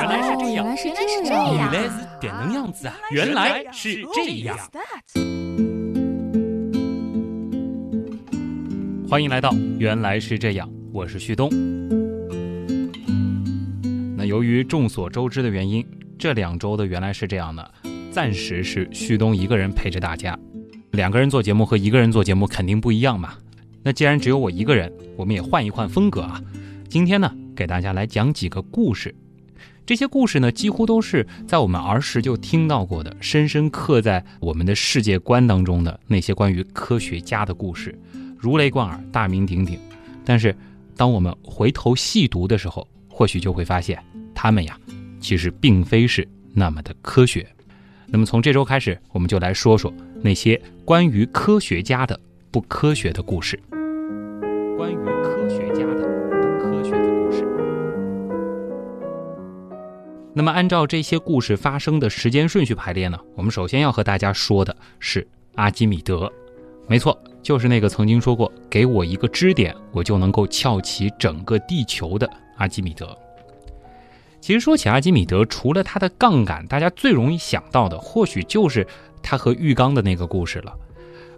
原来是这样，原来是这样，原来是点能样子啊！原来是这样。欢迎来到《原来是这样》，我是旭东。那由于众所周知的原因，这两周的《原来是这样》呢，暂时是旭东一个人陪着大家。两个人做节目和一个人做节目肯定不一样嘛。那既然只有我一个人，我们也换一换风格啊。今天呢，给大家来讲几个故事。这些故事呢，几乎都是在我们儿时就听到过的，深深刻在我们的世界观当中的那些关于科学家的故事。如雷贯耳，大名鼎鼎，但是当我们回头细读的时候，或许就会发现，他们呀，其实并非是那么的科学。那么从这周开始，我们就来说说那些关于科学家的不科学的故事。关于科学家的那么按照这些故事发生的时间顺序排列呢，我们首先要和大家说的是阿基米德。没错。就是那个曾经说过“给我一个支点，我就能够撬起整个地球”的阿基米德。其实说起阿基米德，除了他的杠杆，大家最容易想到的，或许就是他和浴缸的那个故事了。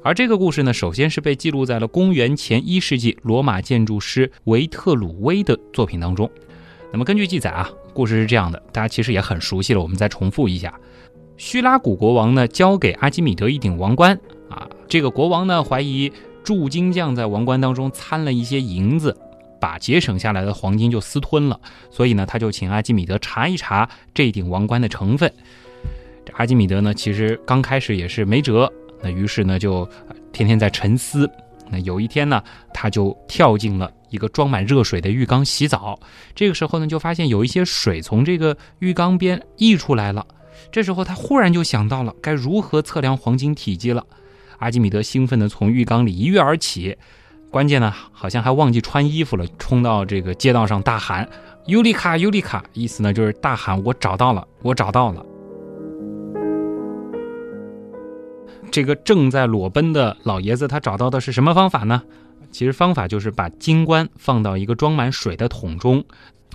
而这个故事呢，首先是被记录在了公元前一世纪罗马建筑师维特鲁威的作品当中。那么根据记载啊，故事是这样的，大家其实也很熟悉了，我们再重复一下：叙拉古国王呢，交给阿基米德一顶王冠。啊，这个国王呢，怀疑铸金匠在王冠当中掺了一些银子，把节省下来的黄金就私吞了，所以呢，他就请阿基米德查一查这顶王冠的成分。这阿基米德呢，其实刚开始也是没辙，那于是呢，就天天在沉思。那有一天呢，他就跳进了一个装满热水的浴缸洗澡，这个时候呢，就发现有一些水从这个浴缸边溢出来了。这时候他忽然就想到了该如何测量黄金体积了。阿基米德兴奋地从浴缸里一跃而起，关键呢，好像还忘记穿衣服了，冲到这个街道上大喊：“尤里卡，尤里卡！”意思呢就是大喊：“我找到了，我找到了！”这个正在裸奔的老爷子，他找到的是什么方法呢？其实方法就是把金冠放到一个装满水的桶中，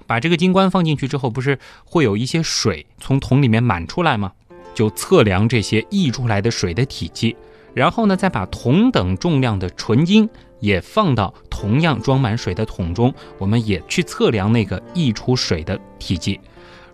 把这个金冠放进去之后，不是会有一些水从桶里面满出来吗？就测量这些溢出来的水的体积。然后呢，再把同等重量的纯金也放到同样装满水的桶中，我们也去测量那个溢出水的体积。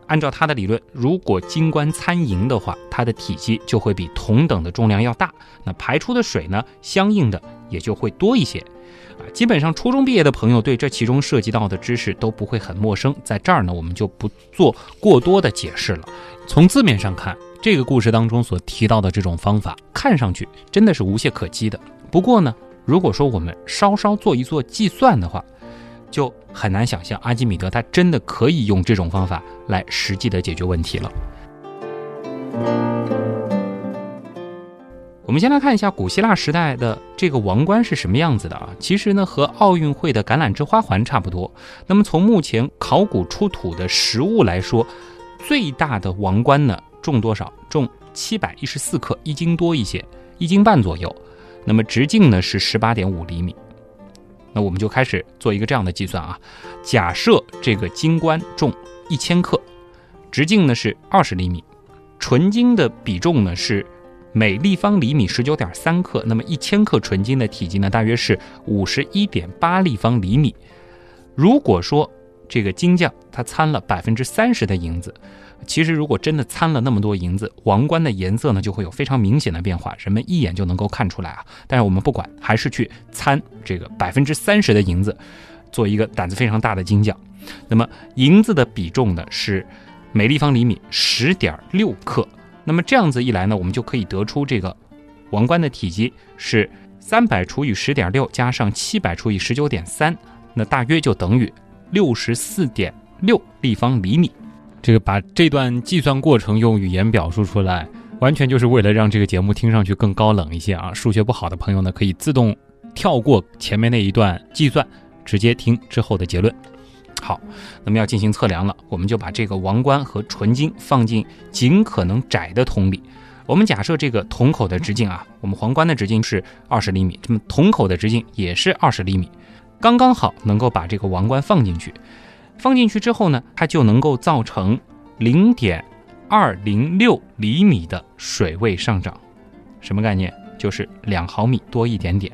按照他的理论，如果金冠掺银的话，它的体积就会比同等的重量要大，那排出的水呢，相应的也就会多一些。啊，基本上初中毕业的朋友对这其中涉及到的知识都不会很陌生，在这儿呢，我们就不做过多的解释了。从字面上看。这个故事当中所提到的这种方法，看上去真的是无懈可击的。不过呢，如果说我们稍稍做一做计算的话，就很难想象阿基米德他真的可以用这种方法来实际的解决问题了。我们先来看一下古希腊时代的这个王冠是什么样子的啊？其实呢，和奥运会的橄榄枝花环差不多。那么从目前考古出土的实物来说，最大的王冠呢？重多少？重七百一十四克，一斤多一些，一斤半左右。那么直径呢是十八点五厘米。那我们就开始做一个这样的计算啊。假设这个金冠重一千克，直径呢是二十厘米，纯金的比重呢是每立方厘米十九点三克。那么一千克纯金的体积呢大约是五十一点八立方厘米。如果说这个金匠他掺了百分之三十的银子。其实，如果真的掺了那么多银子，王冠的颜色呢就会有非常明显的变化，人们一眼就能够看出来啊。但是我们不管，还是去掺这个百分之三十的银子，做一个胆子非常大的金匠。那么银子的比重呢是每立方厘米十点六克。那么这样子一来呢，我们就可以得出这个王冠的体积是三百除以十点六加上七百除以十九点三，那大约就等于六十四点六立方厘米。这个把这段计算过程用语言表述出来，完全就是为了让这个节目听上去更高冷一些啊！数学不好的朋友呢，可以自动跳过前面那一段计算，直接听之后的结论。好，那么要进行测量了，我们就把这个王冠和纯金放进尽可能窄的桶里。我们假设这个桶口的直径啊，我们皇冠的直径是二十厘米，这么桶口的直径也是二十厘米，刚刚好能够把这个王冠放进去。放进去之后呢，它就能够造成零点二零六厘米的水位上涨，什么概念？就是两毫米多一点点。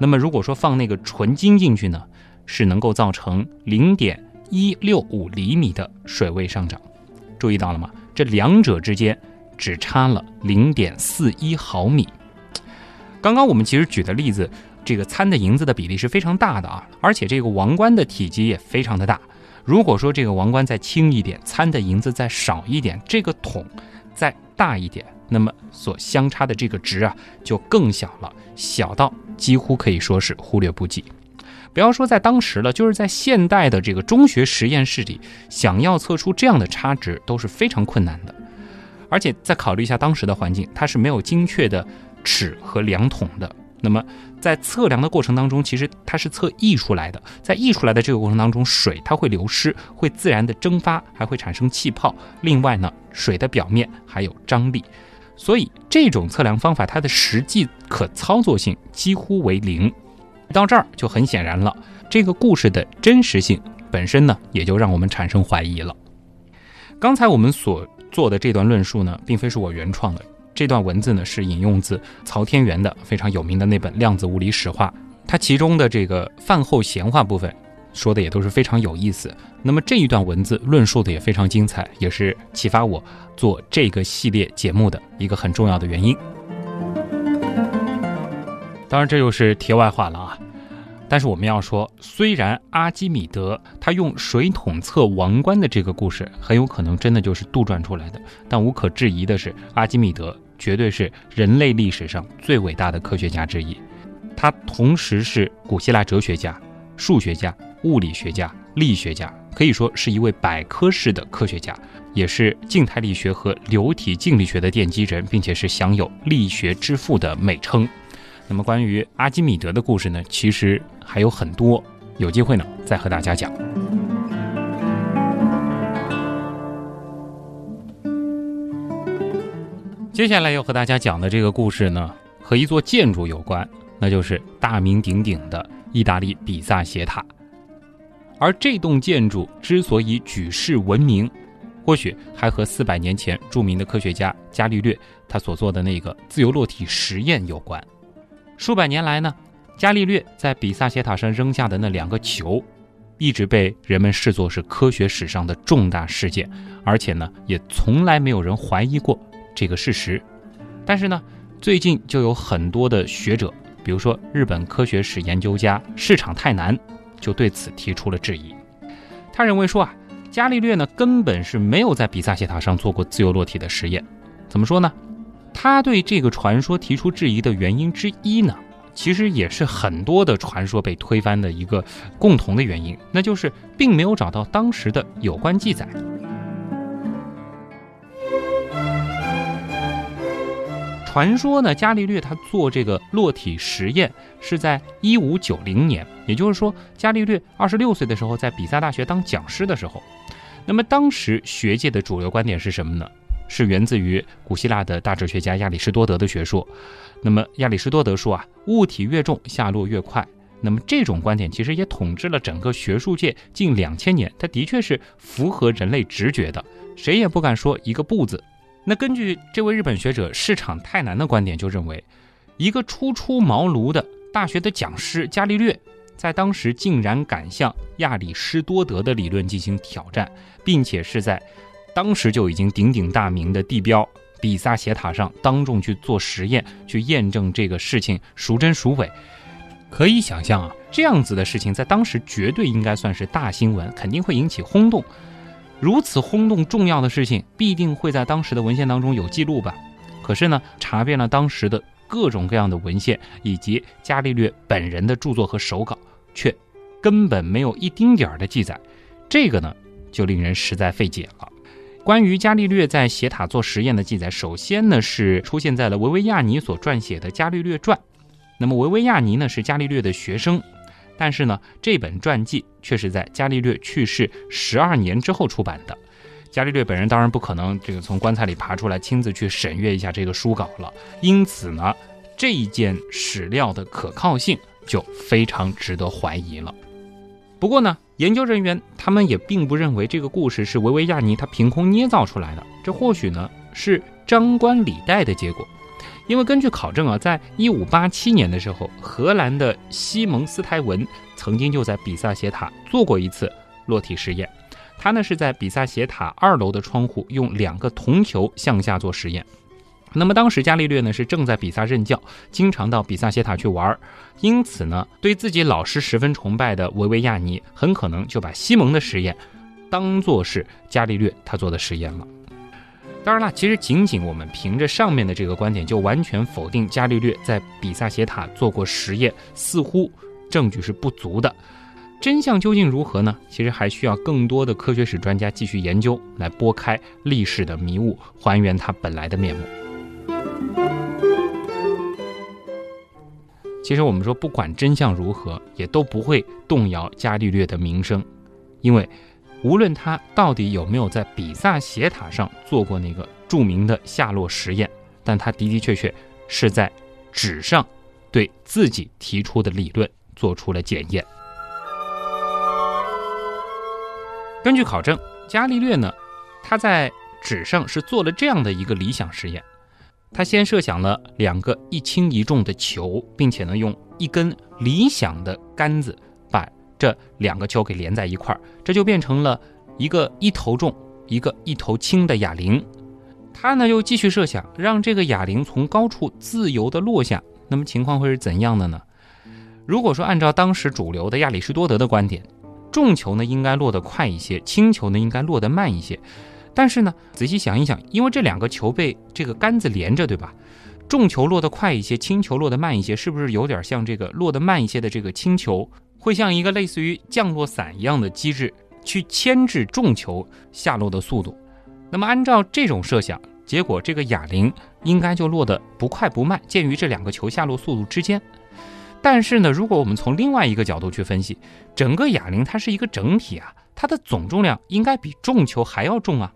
那么如果说放那个纯金进去呢，是能够造成零点一六五厘米的水位上涨。注意到了吗？这两者之间只差了零点四一毫米。刚刚我们其实举的例子，这个掺的银子的比例是非常大的啊，而且这个王冠的体积也非常的大。如果说这个王冠再轻一点，掺的银子再少一点，这个桶再大一点，那么所相差的这个值啊就更小了，小到几乎可以说是忽略不计。不要说在当时了，就是在现代的这个中学实验室里，想要测出这样的差值都是非常困难的。而且再考虑一下当时的环境，它是没有精确的。尺和量筒的，那么在测量的过程当中，其实它是测溢出来的。在溢出来的这个过程当中，水它会流失，会自然的蒸发，还会产生气泡。另外呢，水的表面还有张力，所以这种测量方法它的实际可操作性几乎为零。到这儿就很显然了，这个故事的真实性本身呢，也就让我们产生怀疑了。刚才我们所做的这段论述呢，并非是我原创的。这段文字呢是引用自曹天元的非常有名的那本《量子物理史话》，它其中的这个饭后闲话部分说的也都是非常有意思。那么这一段文字论述的也非常精彩，也是启发我做这个系列节目的一个很重要的原因。当然，这又是题外话了啊。但是我们要说，虽然阿基米德他用水桶测王冠的这个故事很有可能真的就是杜撰出来的，但无可置疑的是，阿基米德绝对是人类历史上最伟大的科学家之一。他同时是古希腊哲学家、数学家、物理学家、力学家，可以说是一位百科式的科学家，也是静态力学和流体静力学的奠基人，并且是享有力学之父的美称。那么关于阿基米德的故事呢，其实还有很多，有机会呢再和大家讲。接下来要和大家讲的这个故事呢，和一座建筑有关，那就是大名鼎鼎的意大利比萨斜塔。而这栋建筑之所以举世闻名，或许还和四百年前著名的科学家伽利略他所做的那个自由落体实验有关。数百年来呢，伽利略在比萨斜塔上扔下的那两个球，一直被人们视作是科学史上的重大事件，而且呢，也从来没有人怀疑过这个事实。但是呢，最近就有很多的学者，比如说日本科学史研究家市场太难，就对此提出了质疑。他认为说啊，伽利略呢根本是没有在比萨斜塔上做过自由落体的实验。怎么说呢？他对这个传说提出质疑的原因之一呢，其实也是很多的传说被推翻的一个共同的原因，那就是并没有找到当时的有关记载。传说呢，伽利略他做这个落体实验是在一五九零年，也就是说，伽利略二十六岁的时候，在比萨大学当讲师的时候。那么当时学界的主流观点是什么呢？是源自于古希腊的大哲学家亚里士多德的学说。那么亚里士多德说啊，物体越重，下落越快。那么这种观点其实也统治了整个学术界近两千年，它的确是符合人类直觉的，谁也不敢说一个不字。那根据这位日本学者市场太难的观点，就认为一个初出茅庐的大学的讲师伽利略，在当时竟然敢向亚里士多德的理论进行挑战，并且是在。当时就已经鼎鼎大名的地标比萨斜塔上当众去做实验，去验证这个事情孰真孰伪，可以想象啊，这样子的事情在当时绝对应该算是大新闻，肯定会引起轰动。如此轰动重要的事情，必定会在当时的文献当中有记录吧？可是呢，查遍了当时的各种各样的文献以及伽利略本人的著作和手稿，却根本没有一丁点儿的记载。这个呢，就令人实在费解了。关于伽利略在斜塔做实验的记载，首先呢是出现在了维维亚尼所撰写的《伽利略传》。那么维维亚尼呢是伽利略的学生，但是呢这本传记却是在伽利略去世十二年之后出版的。伽利略本人当然不可能这个从棺材里爬出来亲自去审阅一下这个书稿了，因此呢这一件史料的可靠性就非常值得怀疑了。不过呢，研究人员他们也并不认为这个故事是维维亚尼他凭空捏造出来的，这或许呢是张冠李戴的结果。因为根据考证啊，在一五八七年的时候，荷兰的西蒙斯泰文曾经就在比萨斜塔做过一次落体实验。他呢是在比萨斜塔二楼的窗户用两个铜球向下做实验。那么当时伽利略呢是正在比萨任教，经常到比萨斜塔去玩，因此呢对自己老师十分崇拜的维维亚尼很可能就把西蒙的实验当做是伽利略他做的实验了。当然了，其实仅仅我们凭着上面的这个观点，就完全否定伽利略在比萨斜塔做过实验，似乎证据是不足的。真相究竟如何呢？其实还需要更多的科学史专家继续研究，来拨开历史的迷雾，还原它本来的面目。其实我们说，不管真相如何，也都不会动摇伽利略的名声，因为。无论他到底有没有在比萨斜塔上做过那个著名的下落实验，但他的的确确是在纸上对自己提出的理论做出了检验。根据考证，伽利略呢，他在纸上是做了这样的一个理想实验：他先设想了两个一轻一重的球，并且呢，用一根理想的杆子。这两个球给连在一块儿，这就变成了一个一头重、一个一头轻的哑铃。他呢又继续设想，让这个哑铃从高处自由地落下。那么情况会是怎样的呢？如果说按照当时主流的亚里士多德的观点，重球呢应该落得快一些，轻球呢应该落得慢一些。但是呢，仔细想一想，因为这两个球被这个杆子连着，对吧？重球落得快一些，轻球落得慢一些，是不是有点像这个落得慢一些的这个轻球？会像一个类似于降落伞一样的机制去牵制重球下落的速度。那么按照这种设想，结果这个哑铃应该就落得不快不慢，介于这两个球下落速度之间。但是呢，如果我们从另外一个角度去分析，整个哑铃它是一个整体啊，它的总重量应该比重球还要重啊。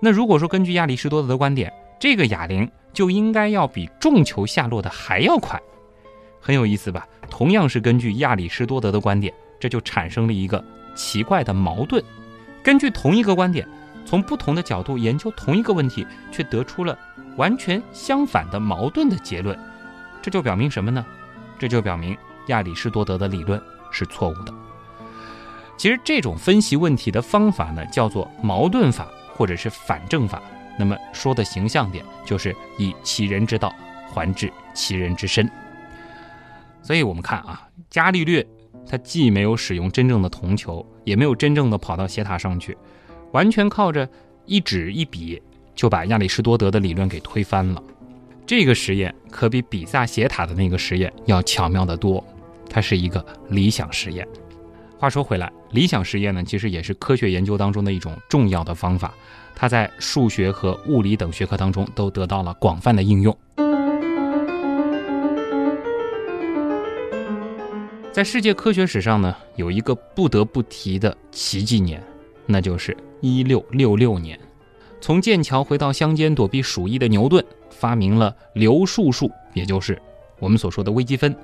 那如果说根据亚里士多德的观点，这个哑铃就应该要比重球下落的还要快。很有意思吧？同样是根据亚里士多德的观点，这就产生了一个奇怪的矛盾。根据同一个观点，从不同的角度研究同一个问题，却得出了完全相反的矛盾的结论。这就表明什么呢？这就表明亚里士多德的理论是错误的。其实这种分析问题的方法呢，叫做矛盾法或者是反证法。那么说的形象点，就是以其人之道还治其人之身。所以，我们看啊，伽利略他既没有使用真正的铜球，也没有真正的跑到斜塔上去，完全靠着一纸一笔就把亚里士多德的理论给推翻了。这个实验可比比萨斜塔的那个实验要巧妙得多，它是一个理想实验。话说回来，理想实验呢，其实也是科学研究当中的一种重要的方法，它在数学和物理等学科当中都得到了广泛的应用。在世界科学史上呢，有一个不得不提的奇迹年，那就是一六六六年。从剑桥回到乡间躲避鼠疫的牛顿，发明了流数数，也就是我们所说的微积分，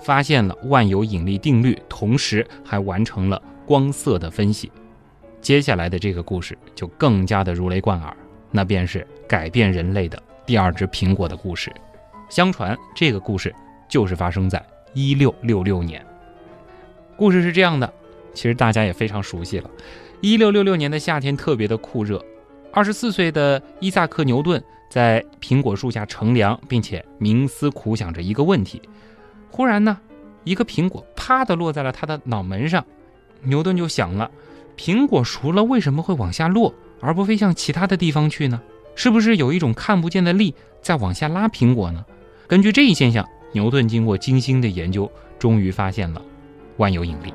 发现了万有引力定律，同时还完成了光色的分析。接下来的这个故事就更加的如雷贯耳，那便是改变人类的第二只苹果的故事。相传这个故事就是发生在一六六六年。故事是这样的，其实大家也非常熟悉了。一六六六年的夏天特别的酷热，二十四岁的伊萨克·牛顿在苹果树下乘凉，并且冥思苦想着一个问题。忽然呢，一个苹果啪的落在了他的脑门上。牛顿就想了：苹果熟了，为什么会往下落，而不飞向其他的地方去呢？是不是有一种看不见的力在往下拉苹果呢？根据这一现象，牛顿经过精心的研究，终于发现了。万有引力，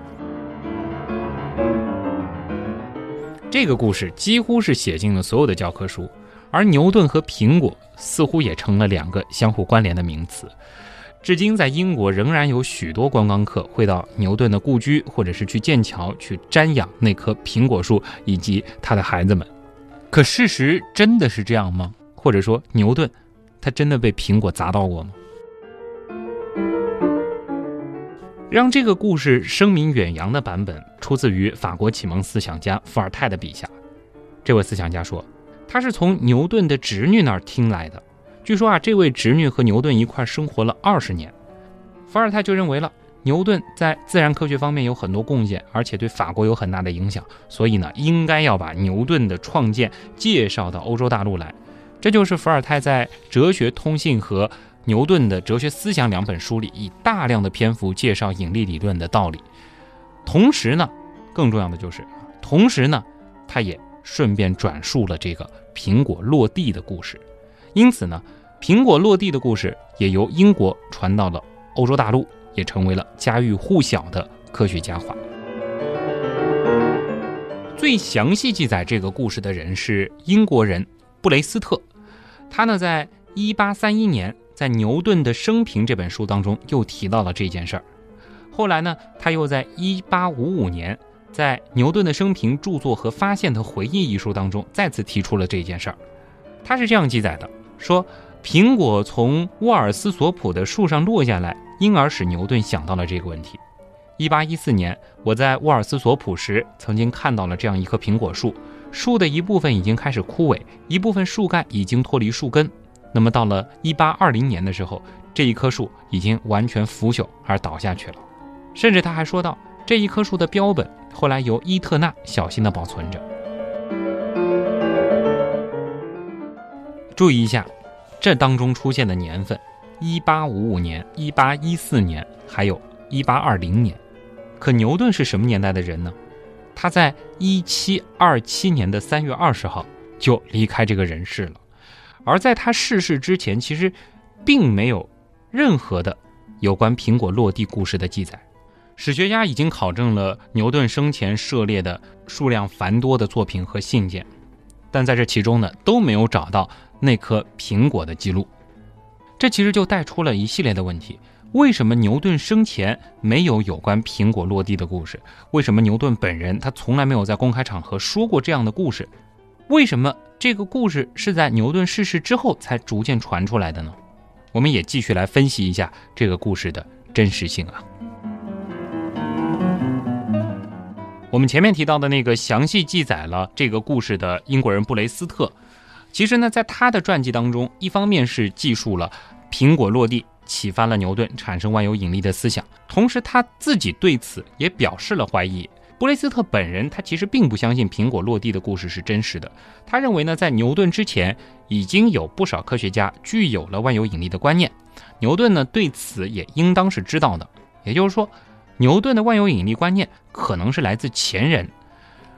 这个故事几乎是写进了所有的教科书，而牛顿和苹果似乎也成了两个相互关联的名词。至今，在英国仍然有许多观光客会到牛顿的故居，或者是去剑桥去瞻仰那棵苹果树以及他的孩子们。可事实真的是这样吗？或者说，牛顿他真的被苹果砸到过吗？让这个故事声名远扬的版本出自于法国启蒙思想家伏尔泰的笔下。这位思想家说，他是从牛顿的侄女那儿听来的。据说啊，这位侄女和牛顿一块生活了二十年。伏尔泰就认为了牛顿在自然科学方面有很多贡献，而且对法国有很大的影响，所以呢，应该要把牛顿的创建介绍到欧洲大陆来。这就是伏尔泰在《哲学通信》和牛顿的《哲学思想》两本书里，以大量的篇幅介绍引力理论的道理。同时呢，更重要的就是，同时呢，他也顺便转述了这个苹果落地的故事。因此呢，苹果落地的故事也由英国传到了欧洲大陆，也成为了家喻户晓的科学佳话。最详细记载这个故事的人是英国人布雷斯特，他呢，在一八三一年在牛顿的生平这本书当中又提到了这件事儿。后来呢，他又在一八五五年在牛顿的生平著作和发现的回忆一书当中再次提出了这件事儿。他是这样记载的。说苹果从沃尔斯索普的树上落下来，因而使牛顿想到了这个问题。一八一四年，我在沃尔斯索普时，曾经看到了这样一棵苹果树，树的一部分已经开始枯萎，一部分树干已经脱离树根。那么到了一八二零年的时候，这一棵树已经完全腐朽而倒下去了。甚至他还说到，这一棵树的标本后来由伊特纳小心地保存着。注意一下，这当中出现的年份：一八五五年、一八一四年，还有一八二零年。可牛顿是什么年代的人呢？他在一七二七年的三月二十号就离开这个人世了。而在他逝世之前，其实并没有任何的有关苹果落地故事的记载。史学家已经考证了牛顿生前涉猎的数量繁多的作品和信件，但在这其中呢，都没有找到。那颗苹果的记录，这其实就带出了一系列的问题：为什么牛顿生前没有有关苹果落地的故事？为什么牛顿本人他从来没有在公开场合说过这样的故事？为什么这个故事是在牛顿逝世之后才逐渐传出来的呢？我们也继续来分析一下这个故事的真实性啊。我们前面提到的那个详细记载了这个故事的英国人布雷斯特。其实呢，在他的传记当中，一方面是记述了苹果落地启发了牛顿产生万有引力的思想，同时他自己对此也表示了怀疑。布雷斯特本人他其实并不相信苹果落地的故事是真实的，他认为呢，在牛顿之前已经有不少科学家具有了万有引力的观念，牛顿呢对此也应当是知道的。也就是说，牛顿的万有引力观念可能是来自前人，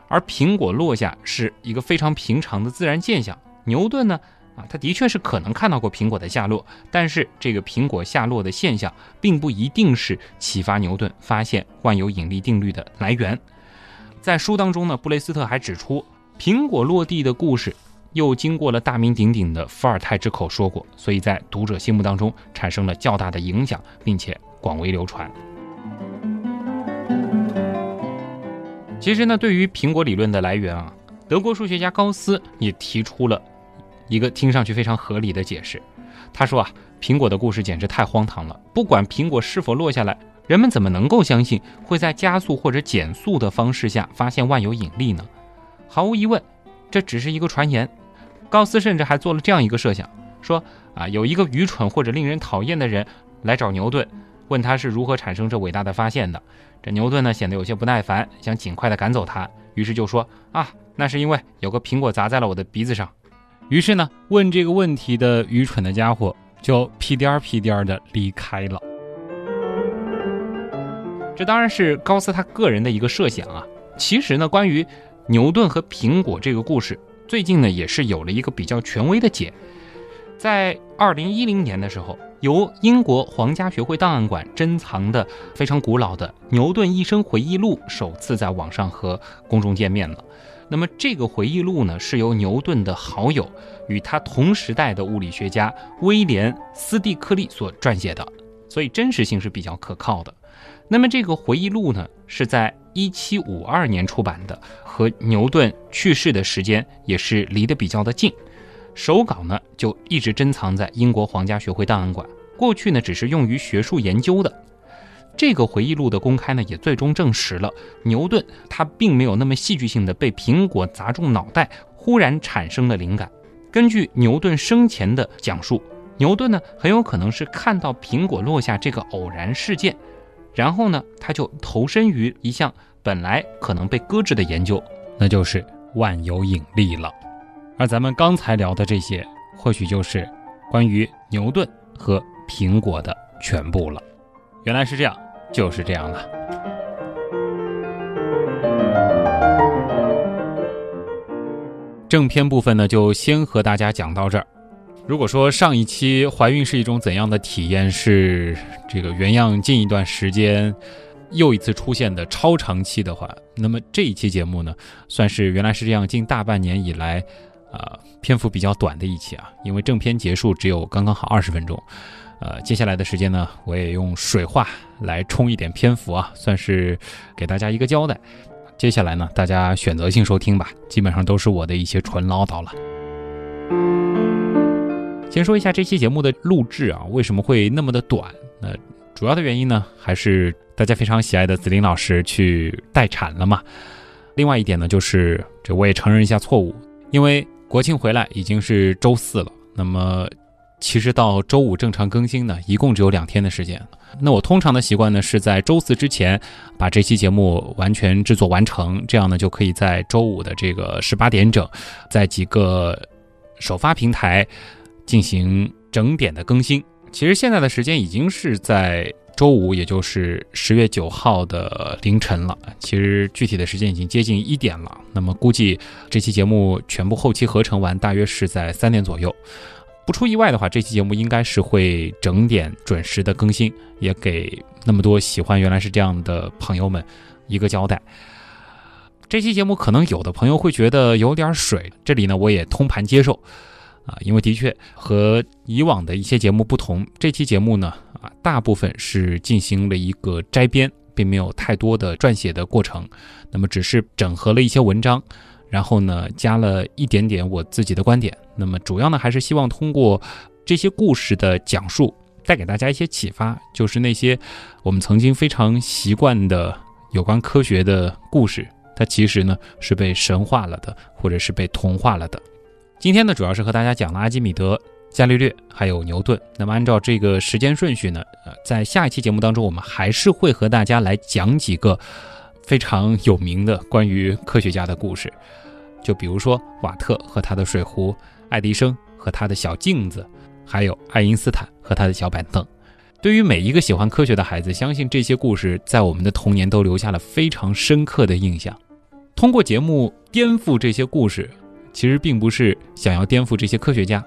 而苹果落下是一个非常平常的自然现象。牛顿呢？啊，他的确是可能看到过苹果的下落，但是这个苹果下落的现象，并不一定是启发牛顿发现万有引力定律的来源。在书当中呢，布雷斯特还指出，苹果落地的故事又经过了大名鼎鼎的伏尔泰之口说过，所以在读者心目当中产生了较大的影响，并且广为流传。其实呢，对于苹果理论的来源啊，德国数学家高斯也提出了。一个听上去非常合理的解释，他说啊，苹果的故事简直太荒唐了。不管苹果是否落下来，人们怎么能够相信会在加速或者减速的方式下发现万有引力呢？毫无疑问，这只是一个传言。高斯甚至还做了这样一个设想，说啊，有一个愚蠢或者令人讨厌的人来找牛顿，问他是如何产生这伟大的发现的。这牛顿呢显得有些不耐烦，想尽快的赶走他，于是就说啊，那是因为有个苹果砸在了我的鼻子上。于是呢，问这个问题的愚蠢的家伙就屁颠儿屁颠儿的离开了。这当然是高斯他个人的一个设想啊。其实呢，关于牛顿和苹果这个故事，最近呢也是有了一个比较权威的解。在二零一零年的时候，由英国皇家学会档案馆珍藏的非常古老的牛顿一生回忆录首次在网上和公众见面了。那么这个回忆录呢，是由牛顿的好友与他同时代的物理学家威廉·斯蒂克利所撰写的，所以真实性是比较可靠的。那么这个回忆录呢，是在1752年出版的，和牛顿去世的时间也是离得比较的近。手稿呢，就一直珍藏在英国皇家学会档案馆，过去呢只是用于学术研究的。这个回忆录的公开呢，也最终证实了牛顿他并没有那么戏剧性的被苹果砸中脑袋，忽然产生了灵感。根据牛顿生前的讲述，牛顿呢很有可能是看到苹果落下这个偶然事件，然后呢他就投身于一项本来可能被搁置的研究，那就是万有引力了。而咱们刚才聊的这些，或许就是关于牛顿和苹果的全部了。原来是这样，就是这样了。正片部分呢，就先和大家讲到这儿。如果说上一期怀孕是一种怎样的体验，是这个原样近一段时间又一次出现的超长期的话，那么这一期节目呢，算是原来是这样近大半年以来，啊篇幅比较短的一期啊，因为正片结束只有刚刚好二十分钟。呃，接下来的时间呢，我也用水话来充一点篇幅啊，算是给大家一个交代。接下来呢，大家选择性收听吧，基本上都是我的一些纯唠叨了。先说一下这期节目的录制啊，为什么会那么的短？那主要的原因呢，还是大家非常喜爱的紫林老师去待产了嘛。另外一点呢，就是这我也承认一下错误，因为国庆回来已经是周四了，那么。其实到周五正常更新呢，一共只有两天的时间。那我通常的习惯呢，是在周四之前把这期节目完全制作完成，这样呢就可以在周五的这个十八点整，在几个首发平台进行整点的更新。其实现在的时间已经是在周五，也就是十月九号的凌晨了。其实具体的时间已经接近一点了。那么估计这期节目全部后期合成完，大约是在三点左右。不出意外的话，这期节目应该是会整点准时的更新，也给那么多喜欢原来是这样的朋友们一个交代。这期节目可能有的朋友会觉得有点水，这里呢我也通盘接受啊，因为的确和以往的一些节目不同，这期节目呢啊大部分是进行了一个摘编，并没有太多的撰写的过程，那么只是整合了一些文章。然后呢，加了一点点我自己的观点。那么主要呢，还是希望通过这些故事的讲述，带给大家一些启发。就是那些我们曾经非常习惯的有关科学的故事，它其实呢是被神化了的，或者是被同化了的。今天呢，主要是和大家讲了阿基米德、伽利略还有牛顿。那么按照这个时间顺序呢，呃，在下一期节目当中，我们还是会和大家来讲几个非常有名的关于科学家的故事。就比如说瓦特和他的水壶，爱迪生和他的小镜子，还有爱因斯坦和他的小板凳。对于每一个喜欢科学的孩子，相信这些故事在我们的童年都留下了非常深刻的印象。通过节目颠覆这些故事，其实并不是想要颠覆这些科学家，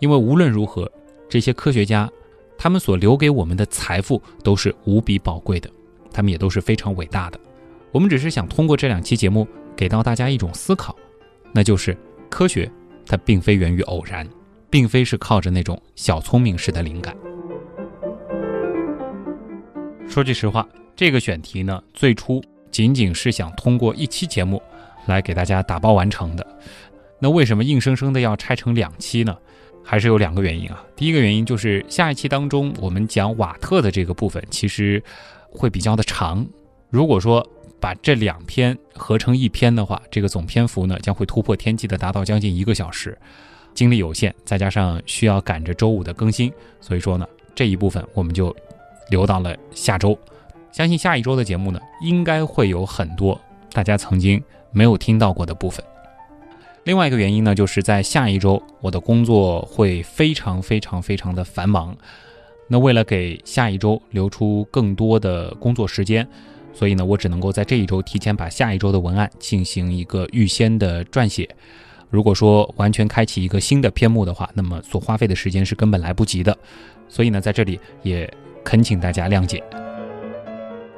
因为无论如何，这些科学家他们所留给我们的财富都是无比宝贵的，他们也都是非常伟大的。我们只是想通过这两期节目给到大家一种思考。那就是科学，它并非源于偶然，并非是靠着那种小聪明式的灵感。说句实话，这个选题呢，最初仅仅是想通过一期节目来给大家打包完成的。那为什么硬生生的要拆成两期呢？还是有两个原因啊。第一个原因就是下一期当中我们讲瓦特的这个部分，其实会比较的长。如果说把这两篇合成一篇的话，这个总篇幅呢将会突破天际的，达到将近一个小时。精力有限，再加上需要赶着周五的更新，所以说呢，这一部分我们就留到了下周。相信下一周的节目呢，应该会有很多大家曾经没有听到过的部分。另外一个原因呢，就是在下一周我的工作会非常非常非常的繁忙。那为了给下一周留出更多的工作时间。所以呢，我只能够在这一周提前把下一周的文案进行一个预先的撰写。如果说完全开启一个新的篇目的话，那么所花费的时间是根本来不及的。所以呢，在这里也恳请大家谅解。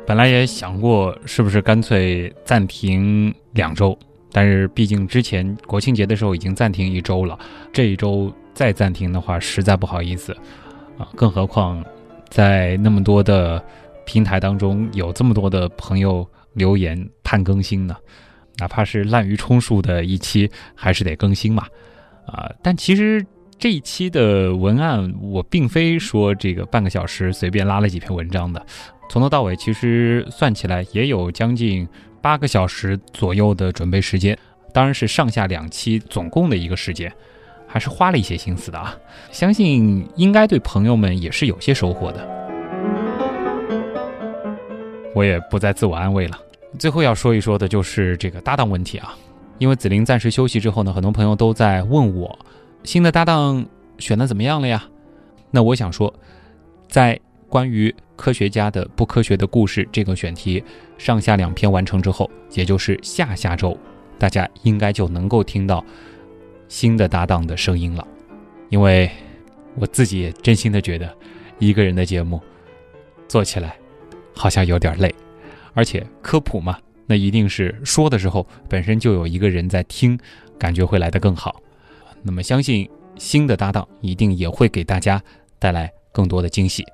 本来也想过是不是干脆暂停两周，但是毕竟之前国庆节的时候已经暂停一周了，这一周再暂停的话实在不好意思啊。更何况在那么多的。平台当中有这么多的朋友留言盼更新呢，哪怕是滥竽充数的一期，还是得更新嘛，啊！但其实这一期的文案，我并非说这个半个小时随便拉了几篇文章的，从头到尾其实算起来也有将近八个小时左右的准备时间，当然是上下两期总共的一个时间，还是花了一些心思的啊。相信应该对朋友们也是有些收获的。我也不再自我安慰了。最后要说一说的就是这个搭档问题啊，因为紫菱暂时休息之后呢，很多朋友都在问我。新的搭档选的怎么样了呀？那我想说，在关于科学家的不科学的故事这个选题上下两篇完成之后，也就是下下周，大家应该就能够听到新的搭档的声音了。因为我自己也真心的觉得，一个人的节目做起来好像有点累，而且科普嘛，那一定是说的时候本身就有一个人在听，感觉会来得更好。那么，相信新的搭档一定也会给大家带来更多的惊喜。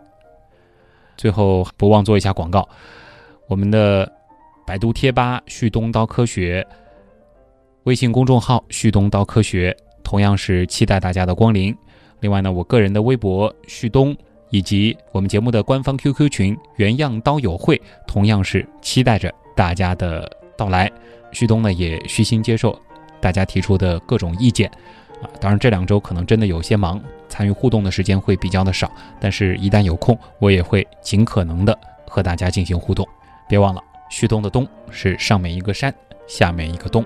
最后，不忘做一下广告：我们的百度贴吧“旭东刀科学”、微信公众号“旭东刀科学”同样是期待大家的光临。另外呢，我个人的微博“旭东”以及我们节目的官方 QQ 群“原样刀友会”同样是期待着大家的到来。旭东呢，也虚心接受大家提出的各种意见啊。当然，这两周可能真的有些忙，参与互动的时间会比较的少。但是，一旦有空，我也会尽可能的和大家进行互动。别忘了，旭东的东是上面一个山，下面一个东。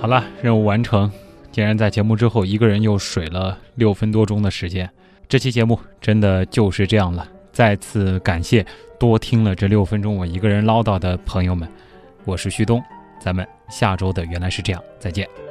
好了，任务完成。竟然在节目之后，一个人又水了六分多钟的时间。这期节目真的就是这样了。再次感谢多听了这六分钟我一个人唠叨的朋友们。我是旭东。咱们下周的原来是这样，再见。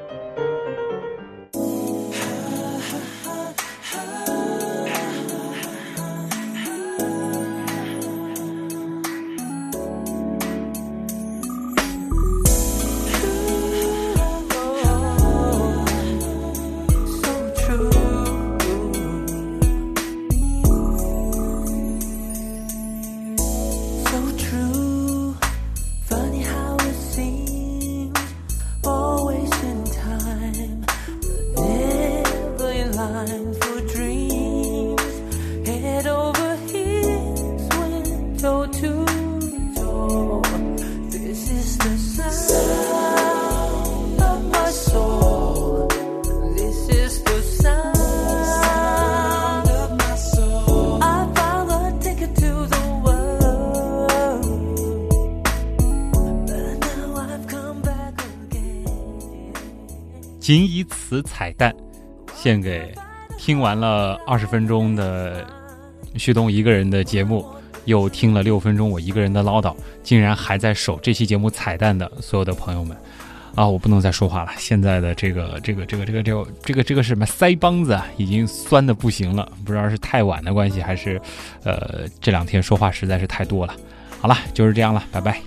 仅以此彩蛋，献给听完了二十分钟的旭东一个人的节目，又听了六分钟我一个人的唠叨，竟然还在守这期节目彩蛋的所有的朋友们，啊，我不能再说话了。现在的这个这个这个这个这个这个这个什么腮帮子啊，已经酸的不行了。不知道是太晚的关系，还是呃这两天说话实在是太多了。好了，就是这样了，拜拜。